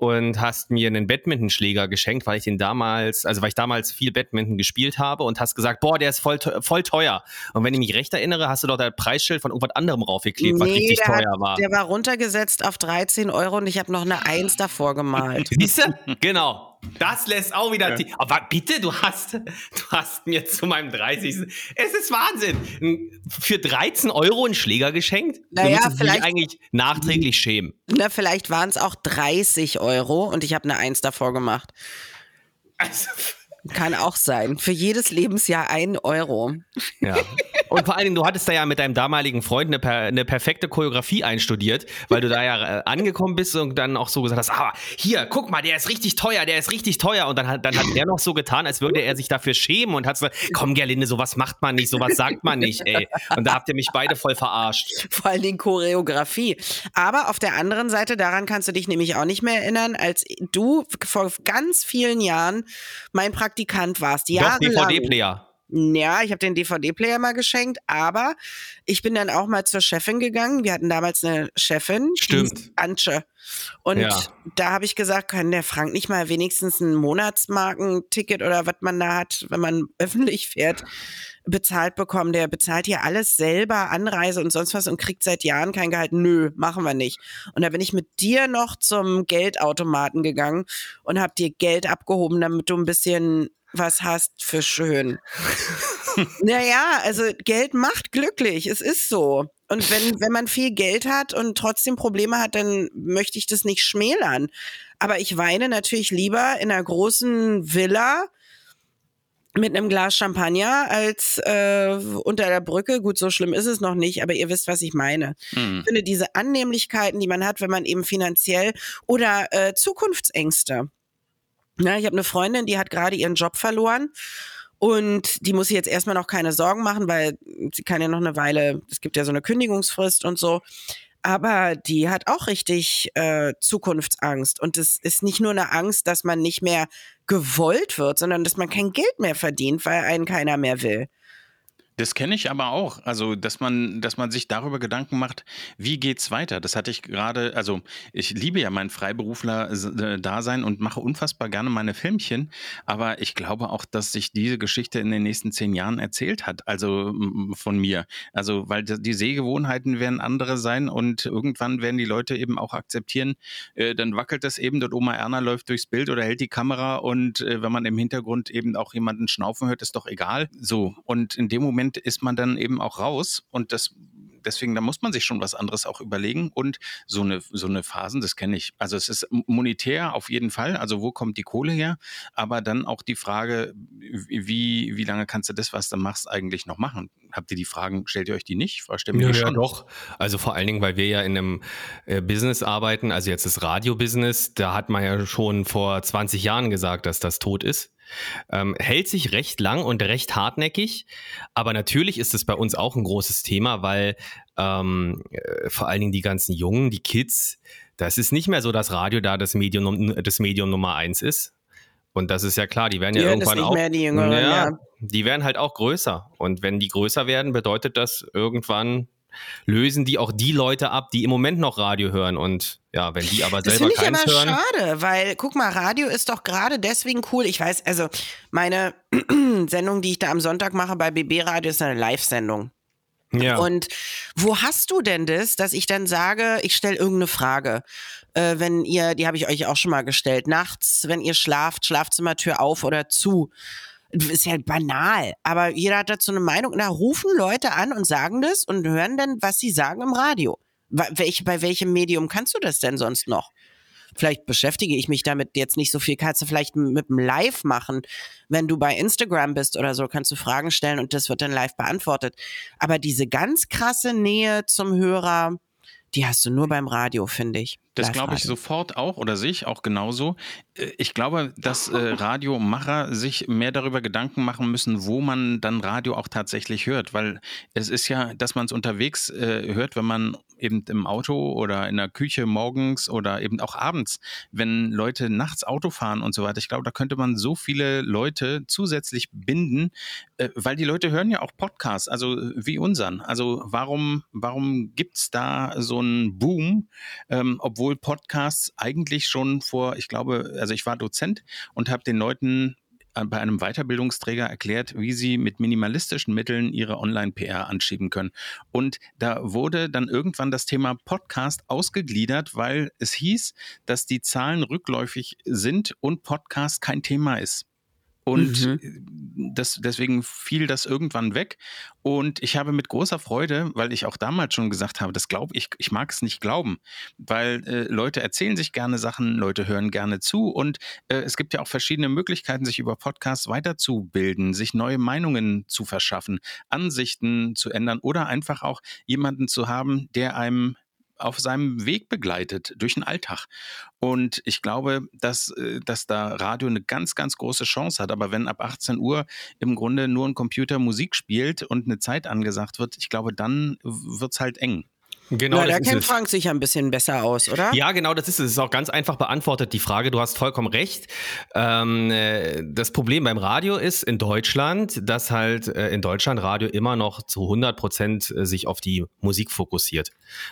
und hast mir einen Badmintonschläger geschenkt, weil ich den damals, also weil ich damals viel Badminton gespielt habe und hast gesagt, boah, der ist voll, teu- voll teuer. Und wenn ich mich recht erinnere, hast du doch das Preisschild von irgendwas anderem raufgeklebt, was richtig der, teuer hat, war. der war runtergesetzt auf 13 Euro und ich habe noch eine Eins davor gemalt. Siehst du? Genau. Das lässt auch wieder. Ja. Aber bitte, du hast, du hast mir zu meinem 30. Es ist Wahnsinn. Für 13 Euro einen Schläger geschenkt? Naja, du müsstest vielleicht- eigentlich nachträglich schämen. Na, vielleicht waren es auch 30 Euro und ich habe eine Eins davor gemacht. Also, Kann auch sein. Für jedes Lebensjahr ein Euro. ja. Und vor allen Dingen, du hattest da ja mit deinem damaligen Freund eine, per, eine perfekte Choreografie einstudiert, weil du da ja äh, angekommen bist und dann auch so gesagt hast, ah, hier, guck mal, der ist richtig teuer, der ist richtig teuer. Und dann hat, dann hat er noch so getan, als würde er sich dafür schämen und hat so, komm Gerlinde, sowas macht man nicht, sowas sagt man nicht, ey. Und da habt ihr mich beide voll verarscht. Vor allen Dingen Choreografie. Aber auf der anderen Seite, daran kannst du dich nämlich auch nicht mehr erinnern, als du vor ganz vielen Jahren mein Praktikant warst. Doch, Jahrelang. DVD-Player. Ja, ich habe den DVD-Player mal geschenkt, aber ich bin dann auch mal zur Chefin gegangen. Wir hatten damals eine Chefin, Stimmt. Antje. Und Ja. da habe ich gesagt, kann der Frank nicht mal wenigstens ein Monatsmarkenticket oder was man da hat, wenn man öffentlich fährt, bezahlt bekommen. Der bezahlt hier alles selber, Anreise und sonst was und kriegt seit Jahren kein Gehalt. Nö, machen wir nicht. Und da bin ich mit dir noch zum Geldautomaten gegangen und habe dir Geld abgehoben, damit du ein bisschen was hast für schön. naja, also Geld macht glücklich. Es ist so. Und wenn, wenn man viel Geld hat und trotzdem Probleme hat, dann möchte ich das nicht schmälern. Aber ich weine natürlich lieber in einer großen Villa mit einem Glas Champagner als äh, unter der Brücke. Gut, so schlimm ist es noch nicht, aber ihr wisst, was ich meine. Hm. Ich finde diese Annehmlichkeiten, die man hat, wenn man eben finanziell oder äh, Zukunftsängste. Na, ich habe eine Freundin, die hat gerade ihren Job verloren und die muss sich jetzt erstmal noch keine Sorgen machen, weil sie kann ja noch eine Weile, es gibt ja so eine Kündigungsfrist und so. Aber die hat auch richtig äh, Zukunftsangst. Und es ist nicht nur eine Angst, dass man nicht mehr gewollt wird, sondern dass man kein Geld mehr verdient, weil einen keiner mehr will. Das kenne ich aber auch. Also, dass man, dass man sich darüber Gedanken macht, wie geht's weiter? Das hatte ich gerade, also ich liebe ja mein Freiberufler-Dasein und mache unfassbar gerne meine Filmchen, aber ich glaube auch, dass sich diese Geschichte in den nächsten zehn Jahren erzählt hat, also von mir. Also, weil die die Sehgewohnheiten werden andere sein und irgendwann werden die Leute eben auch akzeptieren, äh, dann wackelt das eben, dort Oma Erna läuft durchs Bild oder hält die Kamera und äh, wenn man im Hintergrund eben auch jemanden schnaufen hört, ist doch egal. So, und in dem Moment ist man dann eben auch raus und das deswegen, da muss man sich schon was anderes auch überlegen. Und so eine, so eine Phasen, das kenne ich. Also es ist monetär auf jeden Fall. Also wo kommt die Kohle her? Aber dann auch die Frage, wie, wie lange kannst du das, was du machst, eigentlich noch machen? Habt ihr die Fragen, stellt ihr euch die nicht? Stemmi, Ja, ja, doch. Also vor allen Dingen, weil wir ja in einem äh, Business arbeiten, also jetzt das Radio-Business, da hat man ja schon vor 20 Jahren gesagt, dass das tot ist. Ähm, hält sich recht lang und recht hartnäckig, aber natürlich ist es bei uns auch ein großes Thema, weil ähm, äh, vor allen Dingen die ganzen Jungen, die Kids, das ist nicht mehr so, dass Radio da das Medium, das Medium Nummer eins ist. Und das ist ja klar, die werden Die ja irgendwann nicht auch. die Jüngeren, ja. Die werden halt auch größer. Und wenn die größer werden, bedeutet das irgendwann lösen die auch die Leute ab, die im Moment noch Radio hören. Und ja, wenn die aber Das selber finde ich keins aber hören. schade, weil guck mal, Radio ist doch gerade deswegen cool. Ich weiß, also meine Sendung, die ich da am Sonntag mache bei BB Radio, ist eine Live-Sendung. Ja. Und wo hast du denn das, dass ich dann sage, ich stelle irgendeine Frage? Äh, wenn ihr, die habe ich euch auch schon mal gestellt, nachts, wenn ihr schlaft, Schlafzimmertür auf oder zu. Ist ja banal, aber jeder hat dazu eine Meinung. Da rufen Leute an und sagen das und hören dann, was sie sagen im Radio. Welch, bei welchem Medium kannst du das denn sonst noch? Vielleicht beschäftige ich mich damit jetzt nicht so viel. Kannst du vielleicht mit dem Live machen, wenn du bei Instagram bist oder so, kannst du Fragen stellen und das wird dann live beantwortet. Aber diese ganz krasse Nähe zum Hörer, die hast du nur beim Radio, finde ich. Das glaube ich sofort auch oder sehe ich auch genauso. Äh, Ich glaube, dass äh, Radiomacher sich mehr darüber Gedanken machen müssen, wo man dann Radio auch tatsächlich hört, weil es ist ja, dass man es unterwegs äh, hört, wenn man eben im Auto oder in der Küche morgens oder eben auch abends, wenn Leute nachts Auto fahren und so weiter. Ich glaube, da könnte man so viele Leute zusätzlich binden, äh, weil die Leute hören ja auch Podcasts, also wie unseren. Also warum, warum gibt es da so einen Boom, ähm, obwohl Podcasts eigentlich schon vor, ich glaube, also ich war Dozent und habe den Leuten bei einem Weiterbildungsträger erklärt, wie sie mit minimalistischen Mitteln ihre Online-PR anschieben können. Und da wurde dann irgendwann das Thema Podcast ausgegliedert, weil es hieß, dass die Zahlen rückläufig sind und Podcast kein Thema ist. Und mhm. das, deswegen fiel das irgendwann weg. Und ich habe mit großer Freude, weil ich auch damals schon gesagt habe, das glaube ich, ich mag es nicht glauben, weil äh, Leute erzählen sich gerne Sachen, Leute hören gerne zu und äh, es gibt ja auch verschiedene Möglichkeiten, sich über Podcasts weiterzubilden, sich neue Meinungen zu verschaffen, Ansichten zu ändern oder einfach auch jemanden zu haben, der einem auf seinem Weg begleitet durch den Alltag. Und ich glaube, dass, äh, dass da Radio eine ganz, ganz große Chance hat. Aber wenn ab 18 Uhr im Grunde nur ein Computer Musik spielt und eine Zeit angesagt wird, ich glaube, dann wird es halt eng. Genau, ja, da kennt Frank sich ja ein bisschen besser aus, oder? Ja, genau, das ist es. Es ist auch ganz einfach beantwortet, die Frage. Du hast vollkommen recht. Ähm, äh, das Problem beim Radio ist in Deutschland, dass halt äh, in Deutschland Radio immer noch zu 100 Prozent äh, sich auf die Musik fokussiert.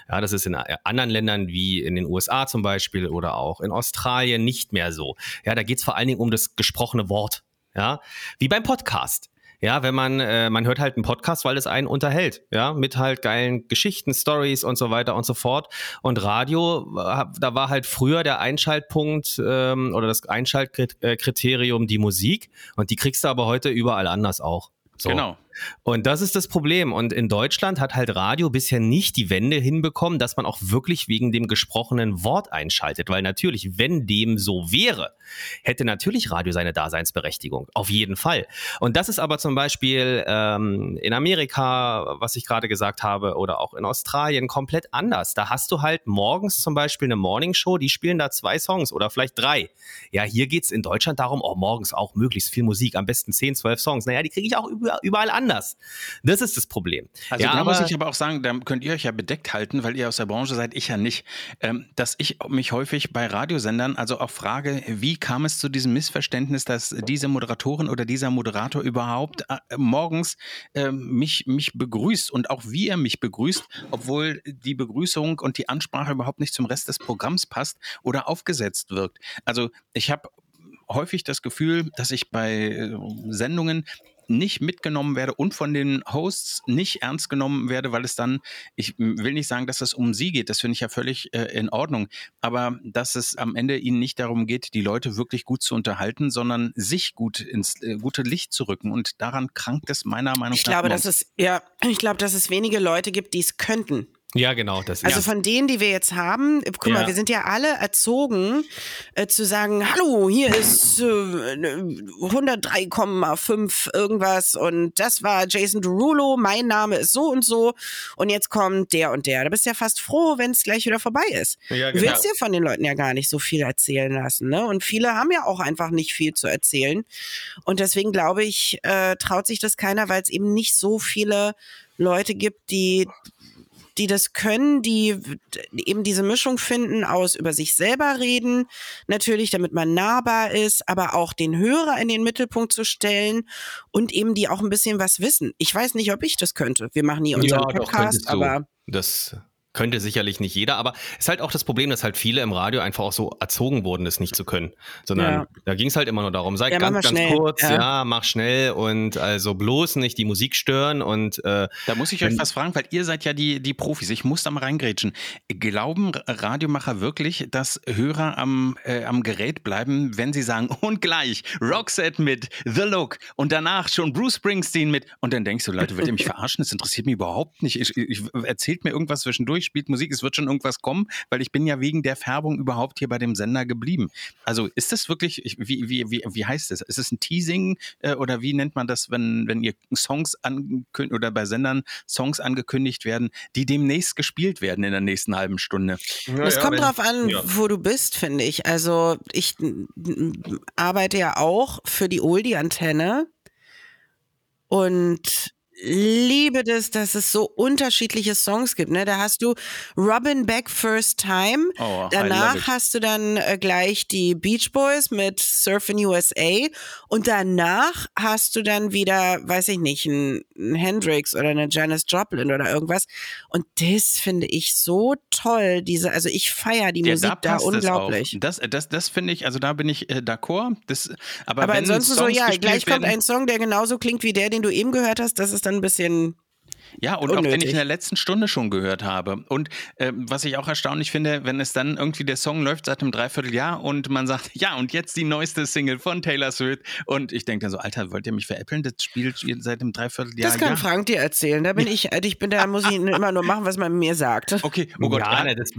Ja, das ist in anderen Ländern wie in den USA zum Beispiel oder auch in Australien nicht mehr so. Ja, da geht es vor allen Dingen um das gesprochene Wort. Ja, wie beim Podcast. Ja, wenn man, äh, man hört halt einen Podcast, weil es einen unterhält, ja, mit halt geilen Geschichten, Stories und so weiter und so fort. Und Radio, da war halt früher der Einschaltpunkt ähm, oder das Einschaltkriterium die Musik und die kriegst du aber heute überall anders auch. So. Genau. Und das ist das Problem. Und in Deutschland hat halt Radio bisher nicht die Wende hinbekommen, dass man auch wirklich wegen dem gesprochenen Wort einschaltet. Weil natürlich, wenn dem so wäre, hätte natürlich Radio seine Daseinsberechtigung. Auf jeden Fall. Und das ist aber zum Beispiel ähm, in Amerika, was ich gerade gesagt habe, oder auch in Australien komplett anders. Da hast du halt morgens zum Beispiel eine Morningshow, die spielen da zwei Songs oder vielleicht drei. Ja, hier geht's in Deutschland darum, oh, morgens auch möglichst viel Musik, am besten 10, 12 Songs. Naja, die kriege ich auch überall an anders. Das ist das Problem. Also ja, da muss ich aber auch sagen, da könnt ihr euch ja bedeckt halten, weil ihr aus der Branche seid, ich ja nicht, ähm, dass ich mich häufig bei Radiosendern also auch frage, wie kam es zu diesem Missverständnis, dass diese Moderatorin oder dieser Moderator überhaupt äh, morgens äh, mich, mich begrüßt und auch wie er mich begrüßt, obwohl die Begrüßung und die Ansprache überhaupt nicht zum Rest des Programms passt oder aufgesetzt wirkt. Also ich habe häufig das Gefühl, dass ich bei äh, Sendungen nicht mitgenommen werde und von den Hosts nicht ernst genommen werde, weil es dann, ich will nicht sagen, dass es um sie geht, das finde ich ja völlig äh, in Ordnung, aber dass es am Ende ihnen nicht darum geht, die Leute wirklich gut zu unterhalten, sondern sich gut ins äh, gute Licht zu rücken und daran krankt es meiner Meinung nach. Ich glaube, dass es, ja, ich glaube, dass es wenige Leute gibt, die es könnten. Ja, genau. Das, also ja. von denen, die wir jetzt haben, guck ja. mal, wir sind ja alle erzogen äh, zu sagen, hallo, hier ist äh, 103,5 irgendwas und das war Jason Derulo, mein Name ist so und so und jetzt kommt der und der. Da bist du ja fast froh, wenn es gleich wieder vorbei ist. Ja, genau. Du willst dir von den Leuten ja gar nicht so viel erzählen lassen, ne? Und viele haben ja auch einfach nicht viel zu erzählen. Und deswegen glaube ich, äh, traut sich das keiner, weil es eben nicht so viele Leute gibt, die die das können, die eben diese Mischung finden aus über sich selber reden, natürlich, damit man nahbar ist, aber auch den Hörer in den Mittelpunkt zu stellen und eben die auch ein bisschen was wissen. Ich weiß nicht, ob ich das könnte. Wir machen nie unseren ja, Podcast, doch, aber das könnte sicherlich nicht jeder, aber es ist halt auch das Problem, dass halt viele im Radio einfach auch so erzogen wurden, das nicht zu können. Sondern ja. da ging es halt immer nur darum, sei ja, ganz, ganz schnell. kurz, ja. ja. mach schnell und also bloß nicht die Musik stören und äh, Da muss ich euch was fragen, weil ihr seid ja die, die Profis. Ich muss da mal reingrätschen. Glauben Radiomacher wirklich, dass Hörer am, äh, am Gerät bleiben, wenn sie sagen, und gleich Roxette mit The Look und danach schon Bruce Springsteen mit und dann denkst du, Leute, wollt ihr mich verarschen? Das interessiert mich überhaupt nicht. Ich, ich, erzählt mir irgendwas zwischendurch, spielt Musik, es wird schon irgendwas kommen, weil ich bin ja wegen der Färbung überhaupt hier bei dem Sender geblieben. Also ist das wirklich, wie, wie, wie, wie heißt das? Ist es ein Teasing äh, oder wie nennt man das, wenn, wenn ihr Songs ankündigt oder bei Sendern Songs angekündigt werden, die demnächst gespielt werden in der nächsten halben Stunde? Es ja, kommt wenn, drauf an, ja. wo du bist, finde ich. Also ich arbeite ja auch für die Oldie-Antenne und liebe das, dass es so unterschiedliche Songs gibt. Ne? Da hast du Robin Beck First Time. Oh, danach hast du dann äh, gleich die Beach Boys mit Surfing USA. Und danach hast du dann wieder, weiß ich nicht, einen Hendrix oder eine Janis Joplin oder irgendwas. Und das finde ich so toll. Diese, also ich feiere die Ja, Musik da, es unglaublich. Das, das, das finde ich, also da bin ich äh, d'accord. Das, aber Aber ansonsten so, Songs ja, gespielt gleich kommt werden, ein Song, der genauso klingt wie der, den du eben gehört hast. Das ist dann ein bisschen. Ja, und auch wenn ich Unnötig. in der letzten Stunde schon gehört habe. Und äh, was ich auch erstaunlich finde, wenn es dann irgendwie der Song läuft seit einem Dreivierteljahr und man sagt, ja, und jetzt die neueste Single von Taylor Swift. Und ich denke dann so, Alter, wollt ihr mich veräppeln? Das spielt ihr seit einem Dreivierteljahr. Das kann ja. Frank dir erzählen. Da bin ich, also ich bin da, muss ich immer nur machen, was man mir sagt. Okay, oh Gott. ja, ja, ne, das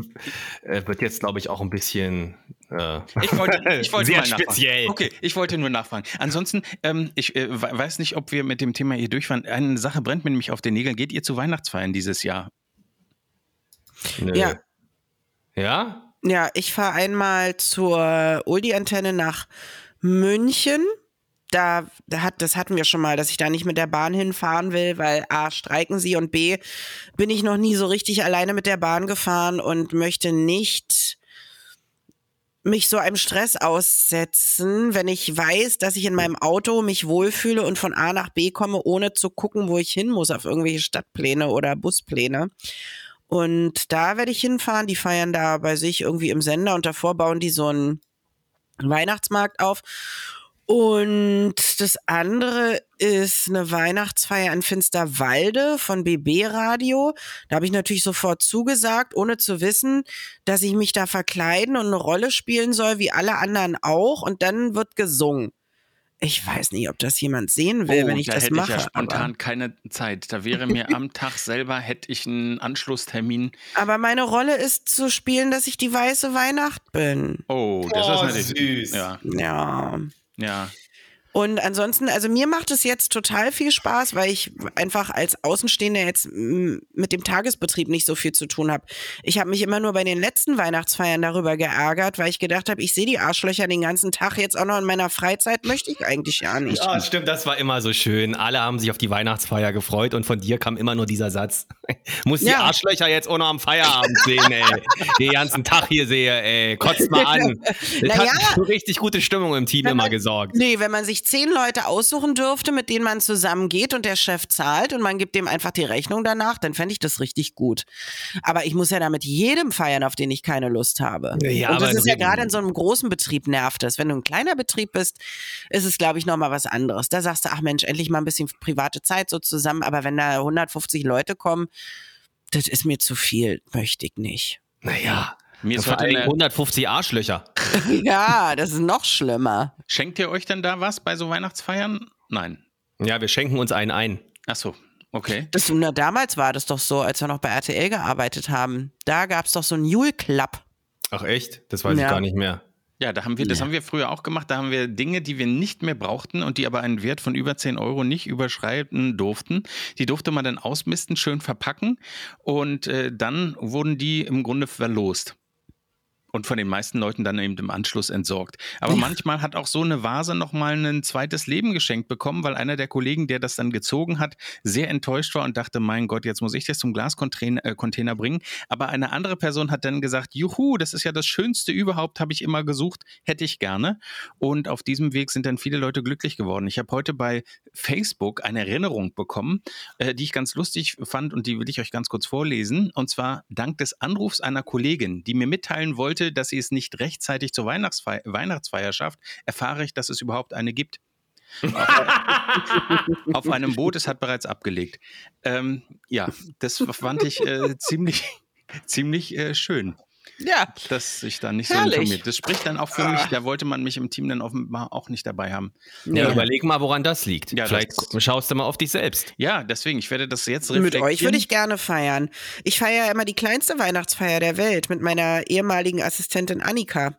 äh, wird jetzt, glaube ich, auch ein bisschen äh, Ich wollte, ich wollte sehr nachfragen. speziell. Okay, ich wollte nur nachfragen. Ansonsten, ähm, ich äh, we- weiß nicht, ob wir mit dem Thema hier durch waren. Eine Sache brennt mir nämlich auf den Nägeln. Geht ihr zu Weihnachtsfeiern dieses Jahr? Nö. Ja. Ja? Ja, ich fahre einmal zur Uldi-Antenne nach München. Da, da hat, das hatten wir schon mal, dass ich da nicht mit der Bahn hinfahren will, weil A, streiken sie und B, bin ich noch nie so richtig alleine mit der Bahn gefahren und möchte nicht mich so einem Stress aussetzen, wenn ich weiß, dass ich in meinem Auto mich wohlfühle und von A nach B komme, ohne zu gucken, wo ich hin muss, auf irgendwelche Stadtpläne oder Buspläne. Und da werde ich hinfahren. Die feiern da bei sich irgendwie im Sender und davor bauen die so einen Weihnachtsmarkt auf. Und das andere ist eine Weihnachtsfeier in Finsterwalde von BB Radio. Da habe ich natürlich sofort zugesagt, ohne zu wissen, dass ich mich da verkleiden und eine Rolle spielen soll, wie alle anderen auch. Und dann wird gesungen. Ich weiß nicht, ob das jemand sehen will, wenn ich Oh, da das hätte mache. ich ja spontan aber, keine Zeit. Da wäre mir am Tag selber, hätte ich einen Anschlusstermin. aber meine Rolle ist zu spielen, dass ich die weiße Weihnacht bin. Oh, das Oh, ist natürlich süß. Ja, Ja. Ja. Und ansonsten, also mir macht es jetzt total viel Spaß, weil ich einfach als Außenstehender jetzt mit dem Tagesbetrieb nicht so viel zu tun habe. Ich habe mich immer nur bei den letzten Weihnachtsfeiern darüber geärgert, weil ich gedacht habe, ich sehe die Arschlöcher den ganzen Tag jetzt auch noch in meiner Freizeit, möchte ich eigentlich ja nicht. Ja, stimmt, das war immer so schön. Alle haben sich auf die Weihnachtsfeier gefreut und von dir kam immer nur dieser Satz. Muss die Ja. Arschlöcher jetzt auch noch am Feierabend sehen, ey. Den ganzen Tag hier sehe, ey. Kotzt mal an. Das Naja. hat für richtig gute Stimmung im Team immer gesorgt. Nee, wenn man sich zehn Leute aussuchen dürfte, mit denen man zusammen geht und der Chef zahlt und man gibt dem einfach die Rechnung danach, dann fände ich das richtig gut. Aber ich muss ja da mit jedem feiern, auf den ich keine Lust habe. Ja, und das ist ja gerade in so einem großen Betrieb nervt das. Wenn du ein kleiner Betrieb bist, ist es, glaube ich, nochmal was anderes. Da sagst du, ach Mensch, endlich mal ein bisschen private Zeit so zusammen. Aber wenn da 150 Leute kommen, das ist mir zu viel, möchte ich nicht. Naja. Mir ist Vor heute eine, 150 Arschlöcher. Ja, das ist noch schlimmer. Schenkt ihr euch denn da was bei so Weihnachtsfeiern? Nein. Ja, wir schenken uns einen ein. Ach so, okay. Das, na, damals war das doch so, als wir noch bei RTL gearbeitet haben. Da gab es doch so einen Jule Club. Ach echt? Das weiß Ja. ich gar nicht mehr. Ja, da haben wir, das haben wir früher auch gemacht. Da haben wir Dinge, die wir nicht mehr brauchten und die aber einen Wert von über 10 Euro nicht überschreiten durften. Die durfte man dann ausmisten, schön verpacken und äh, dann wurden die im Grunde verlost. Und von den meisten Leuten dann eben im Anschluss entsorgt. Aber Ja. manchmal hat auch so eine Vase nochmal ein zweites Leben geschenkt bekommen, weil einer der Kollegen, der das dann gezogen hat, sehr enttäuscht war und dachte, mein Gott, jetzt muss ich das zum Glascontainer äh, bringen. Aber eine andere Person hat dann gesagt, juhu, das ist ja das Schönste überhaupt, habe ich immer gesucht, hätte ich gerne. Und auf diesem Weg sind dann viele Leute glücklich geworden. Ich habe heute bei Facebook eine Erinnerung bekommen, äh, die ich ganz lustig fand und die will ich euch ganz kurz vorlesen. Und zwar dank des Anrufs einer Kollegin, die mir mitteilen wollte, dass sie es nicht rechtzeitig zur Weihnachtsfeier, Weihnachtsfeier schafft, erfahre ich, dass es überhaupt eine gibt. Auf einem Boot, es hat bereits abgelegt. Ähm, ja, das fand ich äh, ziemlich, ziemlich äh, schön, Ja. dass ich da nicht so Herrlich. informiert. Das spricht dann auch für mich, da wollte man mich im Team dann offenbar auch nicht dabei haben. Ja, Nee. überleg mal, woran das liegt. Ja, Vielleicht das- schaust du mal auf dich selbst. Ja, deswegen, ich werde das jetzt Mit reflektieren. euch würde ich gerne feiern. Ich feiere ja immer die kleinste Weihnachtsfeier der Welt mit meiner ehemaligen Assistentin Annika.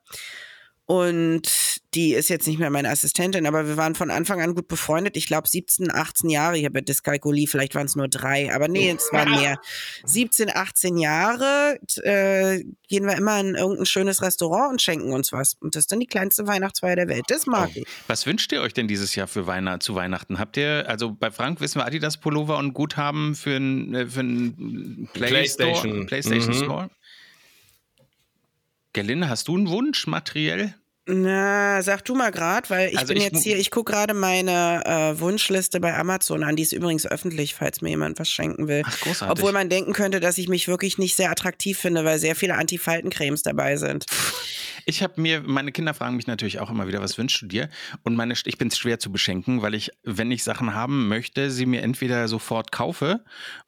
Und die ist jetzt nicht mehr meine Assistentin, aber wir waren von Anfang an gut befreundet. Ich glaube 17, 18 Jahre. Ich habe Dyskalkulie, vielleicht waren es nur drei, aber nee, es waren mehr. 17, 18 Jahre äh, gehen wir immer in irgendein schönes Restaurant und schenken uns was. Und das ist dann die kleinste Weihnachtsfeier der Welt. Das mag ich. Was wünscht ihr euch denn dieses Jahr für Weihnachten, zu Weihnachten? Habt ihr, also bei Frank wissen wir Adidas Pullover und Guthaben für ein, äh, für ein Play PlayStation. Store, PlayStation Mhm. Store? Gerlinde, hast du einen Wunsch materiell? Na, sag du mal grad, weil ich Also bin ich jetzt hier, ich gucke gerade meine äh, Wunschliste bei Amazon an. Die ist übrigens öffentlich, falls mir jemand was schenken will. Ach, großartig. Obwohl man denken könnte, dass ich mich wirklich nicht sehr attraktiv finde, weil sehr viele Antifaltencremes dabei sind. Ich habe mir, meine Kinder fragen mich natürlich auch immer wieder, was wünschst du dir? Und meine, ich bin schwer zu beschenken, weil ich, wenn ich Sachen haben möchte, sie mir entweder sofort kaufe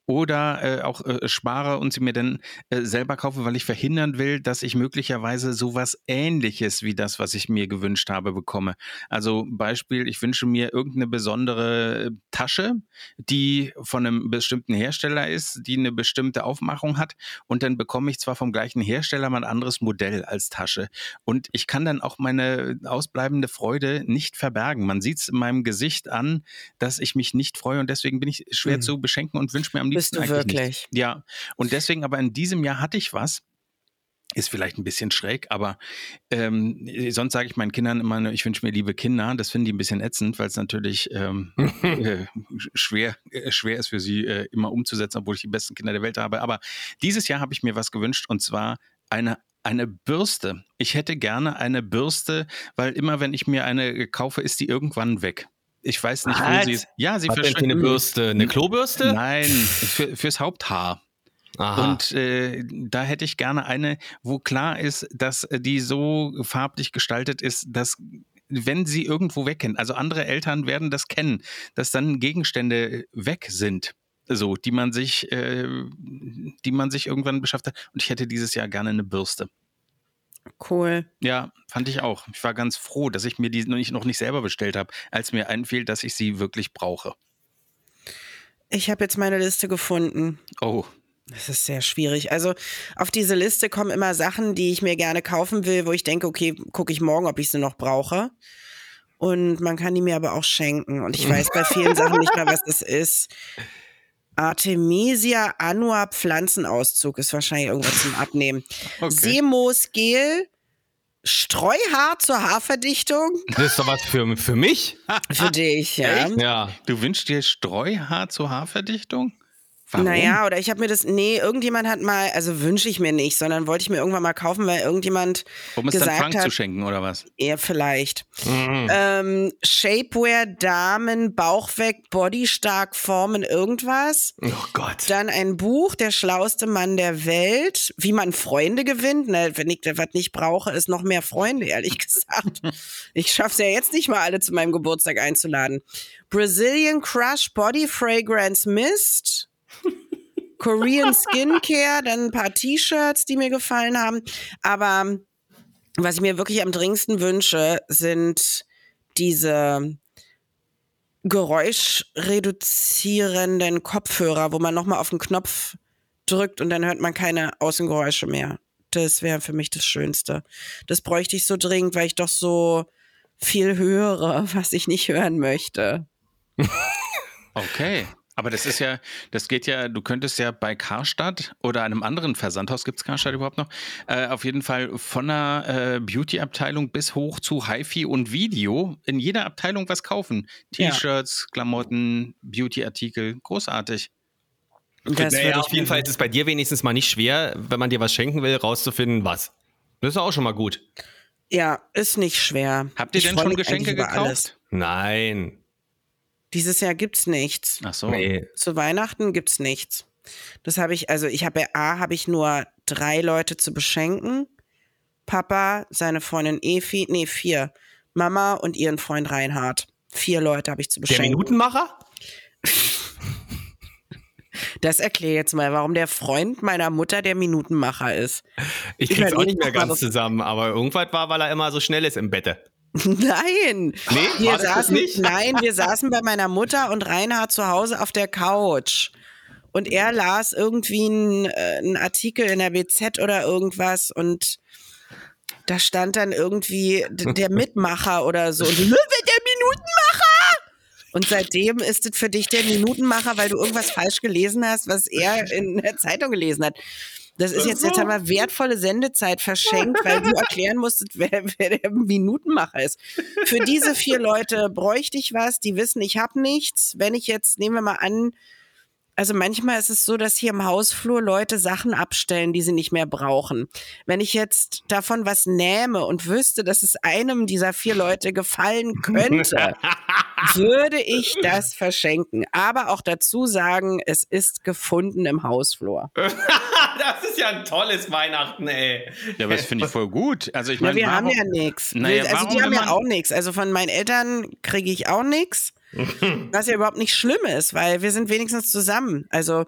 oder äh, auch äh, spare und sie mir dann äh, selber kaufe, weil ich verhindern will, dass ich möglicherweise sowas ähnliches wie das, was ich mir gewünscht habe, bekomme. Also Beispiel, ich wünsche mir irgendeine besondere Tasche, die von einem bestimmten Hersteller ist, die eine bestimmte Aufmachung hat und dann bekomme ich zwar vom gleichen Hersteller mal ein anderes Modell als Tasche. Und ich kann dann auch meine ausbleibende Freude nicht verbergen. Man sieht es in meinem Gesicht an, dass ich mich nicht freue und deswegen bin ich schwer Hm. zu beschenken und wünsche mir am Bist liebsten du eigentlich wirklich? nichts. Ja, und deswegen aber in diesem Jahr hatte ich was. Ist vielleicht ein bisschen schräg, aber ähm, sonst sage ich meinen Kindern immer, ich wünsche mir liebe Kinder. Das finden die ein bisschen ätzend, weil es natürlich ähm, äh, schwer, äh, schwer ist für sie äh, immer umzusetzen, obwohl ich die besten Kinder der Welt habe. Aber dieses Jahr habe ich mir was gewünscht und zwar eine eine Bürste. Ich hätte gerne eine Bürste, weil immer wenn ich mir eine kaufe, ist die irgendwann weg. Ich weiß nicht, wo Was? sie ist. Ja, sie für eine verschwindet. Bürste? Eine Klobürste? Nein, für, fürs Haupthaar. Aha. Und äh, da hätte ich gerne eine, wo klar ist, dass äh, die so farblich gestaltet ist, dass wenn sie irgendwo wegkennen, also andere Eltern werden das kennen, dass dann Gegenstände weg sind, so die man sich, äh, die man sich irgendwann beschafft hat. Und ich hätte dieses Jahr gerne eine Bürste. Cool. Ja, fand ich auch. Ich war ganz froh, dass ich mir die noch nicht, noch nicht selber bestellt habe, als mir einfiel, dass ich sie wirklich brauche. Ich habe jetzt meine Liste gefunden. Oh, Das ist sehr schwierig. Also auf diese Liste kommen immer Sachen, die ich mir gerne kaufen will, wo ich denke, okay, gucke ich morgen, ob ich sie noch brauche. Und man kann die mir aber auch schenken. Und ich weiß bei vielen Sachen nicht mehr, was das ist. Artemisia annua Pflanzenauszug ist wahrscheinlich irgendwas zum Abnehmen. okay. Seemos Gel, Streuhaar zur Haarverdichtung das ist doch was für, für mich. für dich, ja. Ja. Du wünschst dir Streuhaar zur Haarverdichtung? Warum? Naja, oder ich habe mir das, nee, irgendjemand hat mal, also wünsche ich mir nicht, sondern wollte ich mir irgendwann mal kaufen, weil irgendjemand um es dann gesagt Frank hat, zu schenken oder was? eher vielleicht. Mhm. Ähm, Shapewear, Damen, Bauch weg, Body stark, Formen, irgendwas. Oh Gott. Dann ein Buch, Der schlauste Mann der Welt, wie man Freunde gewinnt. Ne, wenn ich was nicht brauche, ist noch mehr Freunde, ehrlich gesagt. Ich schaff's ja jetzt nicht mal alle zu meinem Geburtstag einzuladen. Brazilian Crush Body Fragrance Mist. Korean Skincare, dann ein paar T-Shirts, die mir gefallen haben. Aber was ich mir wirklich am dringendsten wünsche, sind diese geräuschreduzierenden Kopfhörer, wo man nochmal auf den Knopf drückt und dann hört man keine Außengeräusche mehr. Das wäre für mich das Schönste. Das bräuchte ich so dringend, weil ich doch so viel höre, was ich nicht hören möchte. Okay. Aber das ist ja, das geht ja, du könntest ja bei Karstadt oder einem anderen Versandhaus, gibt es Karstadt überhaupt noch, äh, auf jeden Fall von der äh, Beauty-Abteilung bis hoch zu HiFi und Video in jeder Abteilung was kaufen. Ja. T-Shirts, Klamotten, Beauty-Artikel, großartig. Das naja, auf jeden Fall ist es bei dir wenigstens mal nicht schwer, wenn man dir was schenken will, rauszufinden, was. Das ist auch schon mal gut. Ja, ist nicht schwer. Habt ihr Ich denn schon Geschenke gekauft? alles. Nein. Dieses Jahr gibt's nichts. Ach so. Nee. Zu Weihnachten gibt's nichts. Das habe ich, also ich habe ja A, habe ich nur drei Leute zu beschenken. Papa, seine Freundin Efi, nee, vier. Mama und ihren Freund Reinhard. Vier Leute habe ich zu Der beschenken. Minutenmacher? Das erkläre jetzt mal, warum der Freund meiner Mutter der Minutenmacher ist. Ich Ich krieg's mein, auch ich nicht mehr ganz zusammen, aber irgendwas war, weil er immer so schnell ist im Bette. Nein. Nee, Wir saßen, nicht? Nein, wir saßen bei meiner Mutter und Reinhard zu Hause auf der Couch. Und er las irgendwie einen, äh, einen Artikel in der BZ oder irgendwas und Da stand dann irgendwie der Mitmacher oder so. Und der Minutenmacher! Und seitdem ist es für dich der Minutenmacher, weil du irgendwas falsch gelesen hast, was er in der Zeitung gelesen hat. Das ist jetzt, jetzt haben wir wertvolle Sendezeit verschenkt, weil du erklären musstest, wer, wer der Minutenmacher ist. Für diese vier Leute bräuchte ich was, die wissen, ich habe nichts. Wenn ich jetzt, nehmen wir mal an, also manchmal ist es so, dass hier im Hausflur Leute Sachen abstellen, die sie nicht mehr brauchen. Wenn ich jetzt davon was nähme und wüsste, dass es einem dieser vier Leute gefallen könnte, würde ich das verschenken. Aber auch dazu sagen, es ist gefunden im Hausflur. das ist ja ein tolles Weihnachten, ey. Ja, aber das finde ich voll gut. Also ich meine, ja, wir haben ja nichts. Naja, also die haben ja auch nichts. Also von meinen Eltern kriege ich auch nichts. Was ja überhaupt nicht schlimm ist, weil wir sind wenigstens zusammen. Also,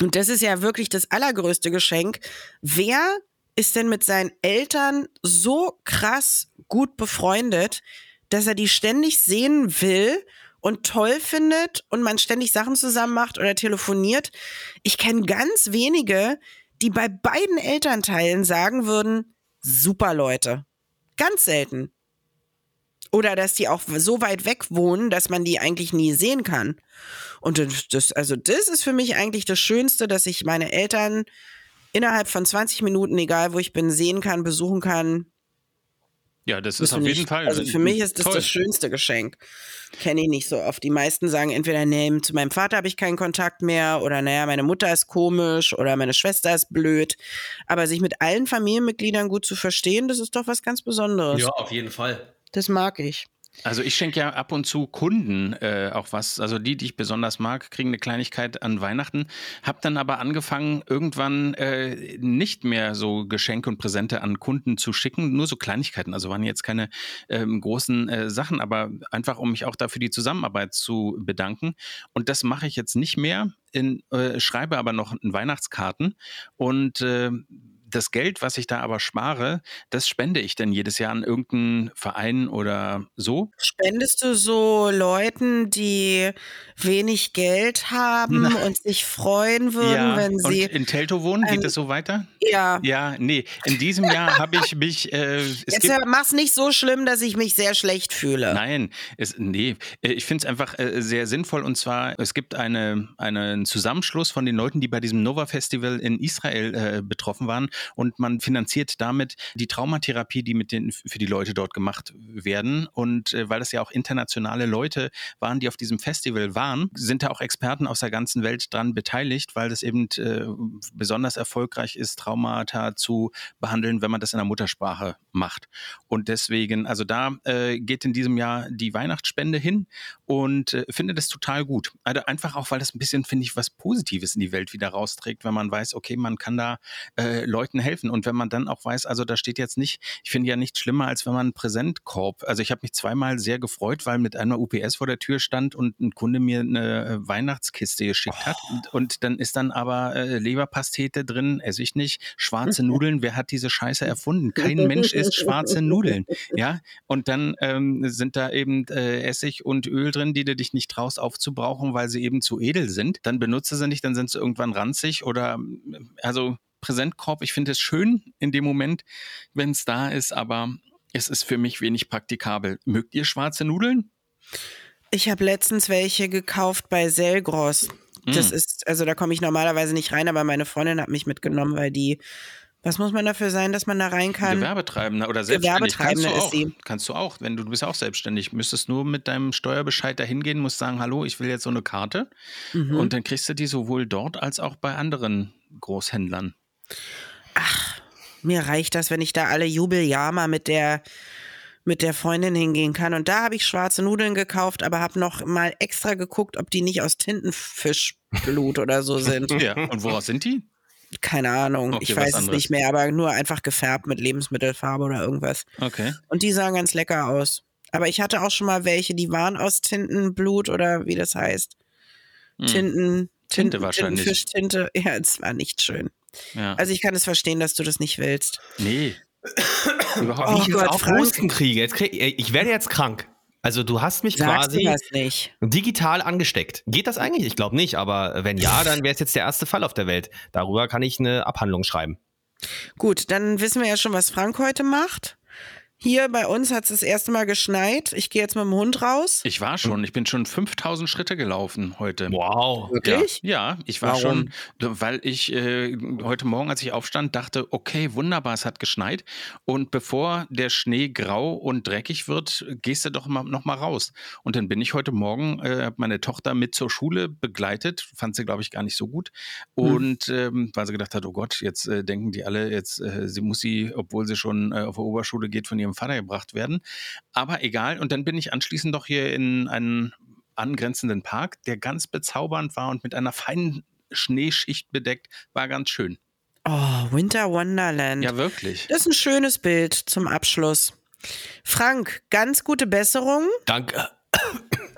und das ist ja wirklich das allergrößte Geschenk. Wer ist denn mit seinen Eltern so krass gut befreundet, dass er die ständig sehen will und toll findet und man ständig Sachen zusammen macht oder telefoniert? Ich kenne ganz wenige, die bei beiden Elternteilen sagen würden, super Leute. Ganz selten. Oder dass die auch so weit weg wohnen, dass man die eigentlich nie sehen kann. Und das, also das ist für mich eigentlich das Schönste, dass ich meine Eltern innerhalb von 20 Minuten, egal wo ich bin, sehen kann, besuchen kann. Ja, das, das ist auf jeden ich, Fall. Also für mich ist das toll. das schönste Geschenk. Kenne ich nicht so oft. Die meisten sagen entweder, nee, zu meinem Vater habe ich keinen Kontakt mehr oder naja, meine Mutter ist komisch oder meine Schwester ist blöd. Aber sich mit allen Familienmitgliedern gut zu verstehen, das ist doch was ganz Besonderes. Ja, auf jeden Fall. Das mag ich. Also ich schenke ja ab und zu Kunden äh, auch was. Also die, die ich besonders mag, kriegen eine Kleinigkeit an Weihnachten. Hab dann aber angefangen, irgendwann äh, nicht mehr so Geschenke und Präsente an Kunden zu schicken, nur so Kleinigkeiten. Also waren jetzt keine ähm, großen äh, Sachen, aber einfach, um mich auch dafür die Zusammenarbeit zu bedanken. Und das mache ich jetzt nicht mehr. In, äh, schreibe aber noch Weihnachtskarten und äh, das Geld, was ich da aber spare, das spende ich dann jedes Jahr an irgendeinen Verein oder so. Spendest du so Leuten, die wenig Geld haben Na. und sich freuen würden, ja. wenn sie. Und in Telto wohnen? Geht das so weiter? Ja. Ja, nee. In diesem Jahr habe ich mich. Äh, Jetzt mach's nicht so schlimm, dass ich mich sehr schlecht fühle. Nein, es, nee. Äh, ich finde es einfach äh, sehr sinnvoll und zwar, es gibt eine, einen Zusammenschluss von den Leuten, die bei diesem Nova Festival in Israel äh, betroffen waren und man finanziert damit die Traumatherapie, die mit den, für die Leute dort gemacht werden. Und äh, weil das ja auch internationale Leute waren, die auf diesem Festival waren, sind da auch Experten aus der ganzen Welt dran beteiligt, weil das eben äh, besonders erfolgreich ist, Traumata zu behandeln, wenn man das in der Muttersprache macht. Und deswegen, also da äh, geht in diesem Jahr die Weihnachtsspende hin und äh, finde das total gut. Also einfach auch, weil das ein bisschen, finde ich, was Positives in die Welt wieder rausträgt, wenn man weiß, okay, man kann da äh, Leuten helfen. Und wenn man dann auch weiß, also da steht jetzt nicht, ich finde ja nichts schlimmer, als wenn man einen Präsentkorb, also ich habe mich zweimal sehr gefreut, weil mit einer UPS vor der Tür stand und ein Kunde mir eine äh, Weihnachtskiste geschickt oh. hat. Und, und, dann ist dann aber äh, Leberpastete drin, esse ich nicht, schwarze Nudeln, wer hat diese Scheiße erfunden? Kein Mensch isst schwarze Nudeln. Ja, und dann ähm, sind da eben äh, Essig und Öl drin, die du dich nicht traust aufzubrauchen, weil sie eben zu edel sind. Dann benutze sie nicht, dann sind sie irgendwann ranzig oder also Präsentkorb. Ich finde es schön in dem Moment, wenn es da ist, aber es ist für mich wenig praktikabel. Mögt ihr schwarze Nudeln? Ich habe letztens welche gekauft bei Selgros. Das mm. ist, also da komme ich normalerweise nicht rein, aber meine Freundin hat mich mitgenommen, weil die was muss man dafür sein, dass man da rein kann? Gewerbetreibender oder selbstständig. Gewerbetreibende kannst du auch, ist sie. Kannst du auch, wenn du, du bist auch selbstständig. Müsstest nur mit deinem Steuerbescheid da hingehen, musst sagen, hallo, ich will jetzt so eine Karte. Mhm. Und dann kriegst du die sowohl dort als auch bei anderen Großhändlern. Ach, mir reicht das, wenn ich da alle Jubeljahr mal mit der mit der Freundin hingehen kann. Und da habe ich schwarze Nudeln gekauft, aber habe noch mal extra geguckt, ob die nicht aus Tintenfischblut oder so sind. Ja, und woraus sind die? Keine Ahnung, okay, ich weiß es nicht mehr, aber nur einfach gefärbt mit Lebensmittelfarbe oder irgendwas. Okay. Und die sahen ganz lecker aus. Aber ich hatte auch schon mal welche, die waren aus Tintenblut oder wie das heißt. Hm. Tinten, Tinte wahrscheinlich. Fischtinte. Ja, es war nicht schön. Ja. Also ich kann es verstehen, dass du das nicht willst. Nee. Überhaupt nicht. Oh Gott, auch Husten kriege. Jetzt krieg, ich werde jetzt krank. Also du hast mich Sagst quasi digital angesteckt. Geht das eigentlich? Ich glaube nicht, aber wenn ja, dann wäre es jetzt der erste Fall auf der Welt. Darüber kann ich eine Abhandlung schreiben. Gut, dann wissen wir ja schon, was Frank heute macht. Hier bei uns hat es das erste Mal geschneit. Ich gehe jetzt mit dem Hund raus. Ich war schon, ich bin schon 5000 Schritte gelaufen heute. Wow. Wirklich? Ja, ich war Warum? schon, weil ich äh, heute Morgen, als ich aufstand, dachte, okay, wunderbar, es hat geschneit. Und bevor der Schnee grau und dreckig wird, gehst du doch mal, noch mal raus. Und dann bin ich heute Morgen, äh, habe meine Tochter mit zur Schule begleitet, fand sie, glaube ich, gar nicht so gut. Und ähm, weil sie gedacht hat, oh Gott, jetzt äh, denken die alle, jetzt äh, sie muss sie, obwohl sie schon äh, auf der Oberschule geht, von ihrem Vater gebracht werden. Aber egal. Und dann bin ich anschließend doch hier in einen angrenzenden Park, der ganz bezaubernd war und mit einer feinen Schneeschicht bedeckt, war ganz schön. Oh, Winter Wonderland. Ja, wirklich. Das ist ein schönes Bild zum Abschluss. Frank, ganz gute Besserung. Danke.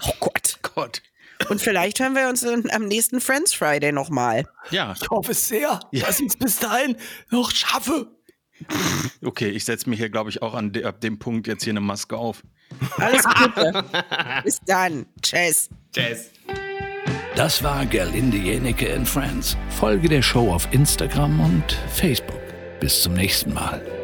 Oh Gott. Gott. Und vielleicht hören wir uns dann am nächsten Friends Friday nochmal. Ja, Ich hoffe es sehr, dass ich es bis dahin noch schaffe. Okay, ich setze mich hier, glaube ich, auch an de ab dem Punkt jetzt hier eine Maske auf. Alles Gute. Bis dann. Tschüss. Tschüss. Das war Gerlinde Jenecke and Friends. Folge der Show auf Instagram und Facebook. Bis zum nächsten Mal.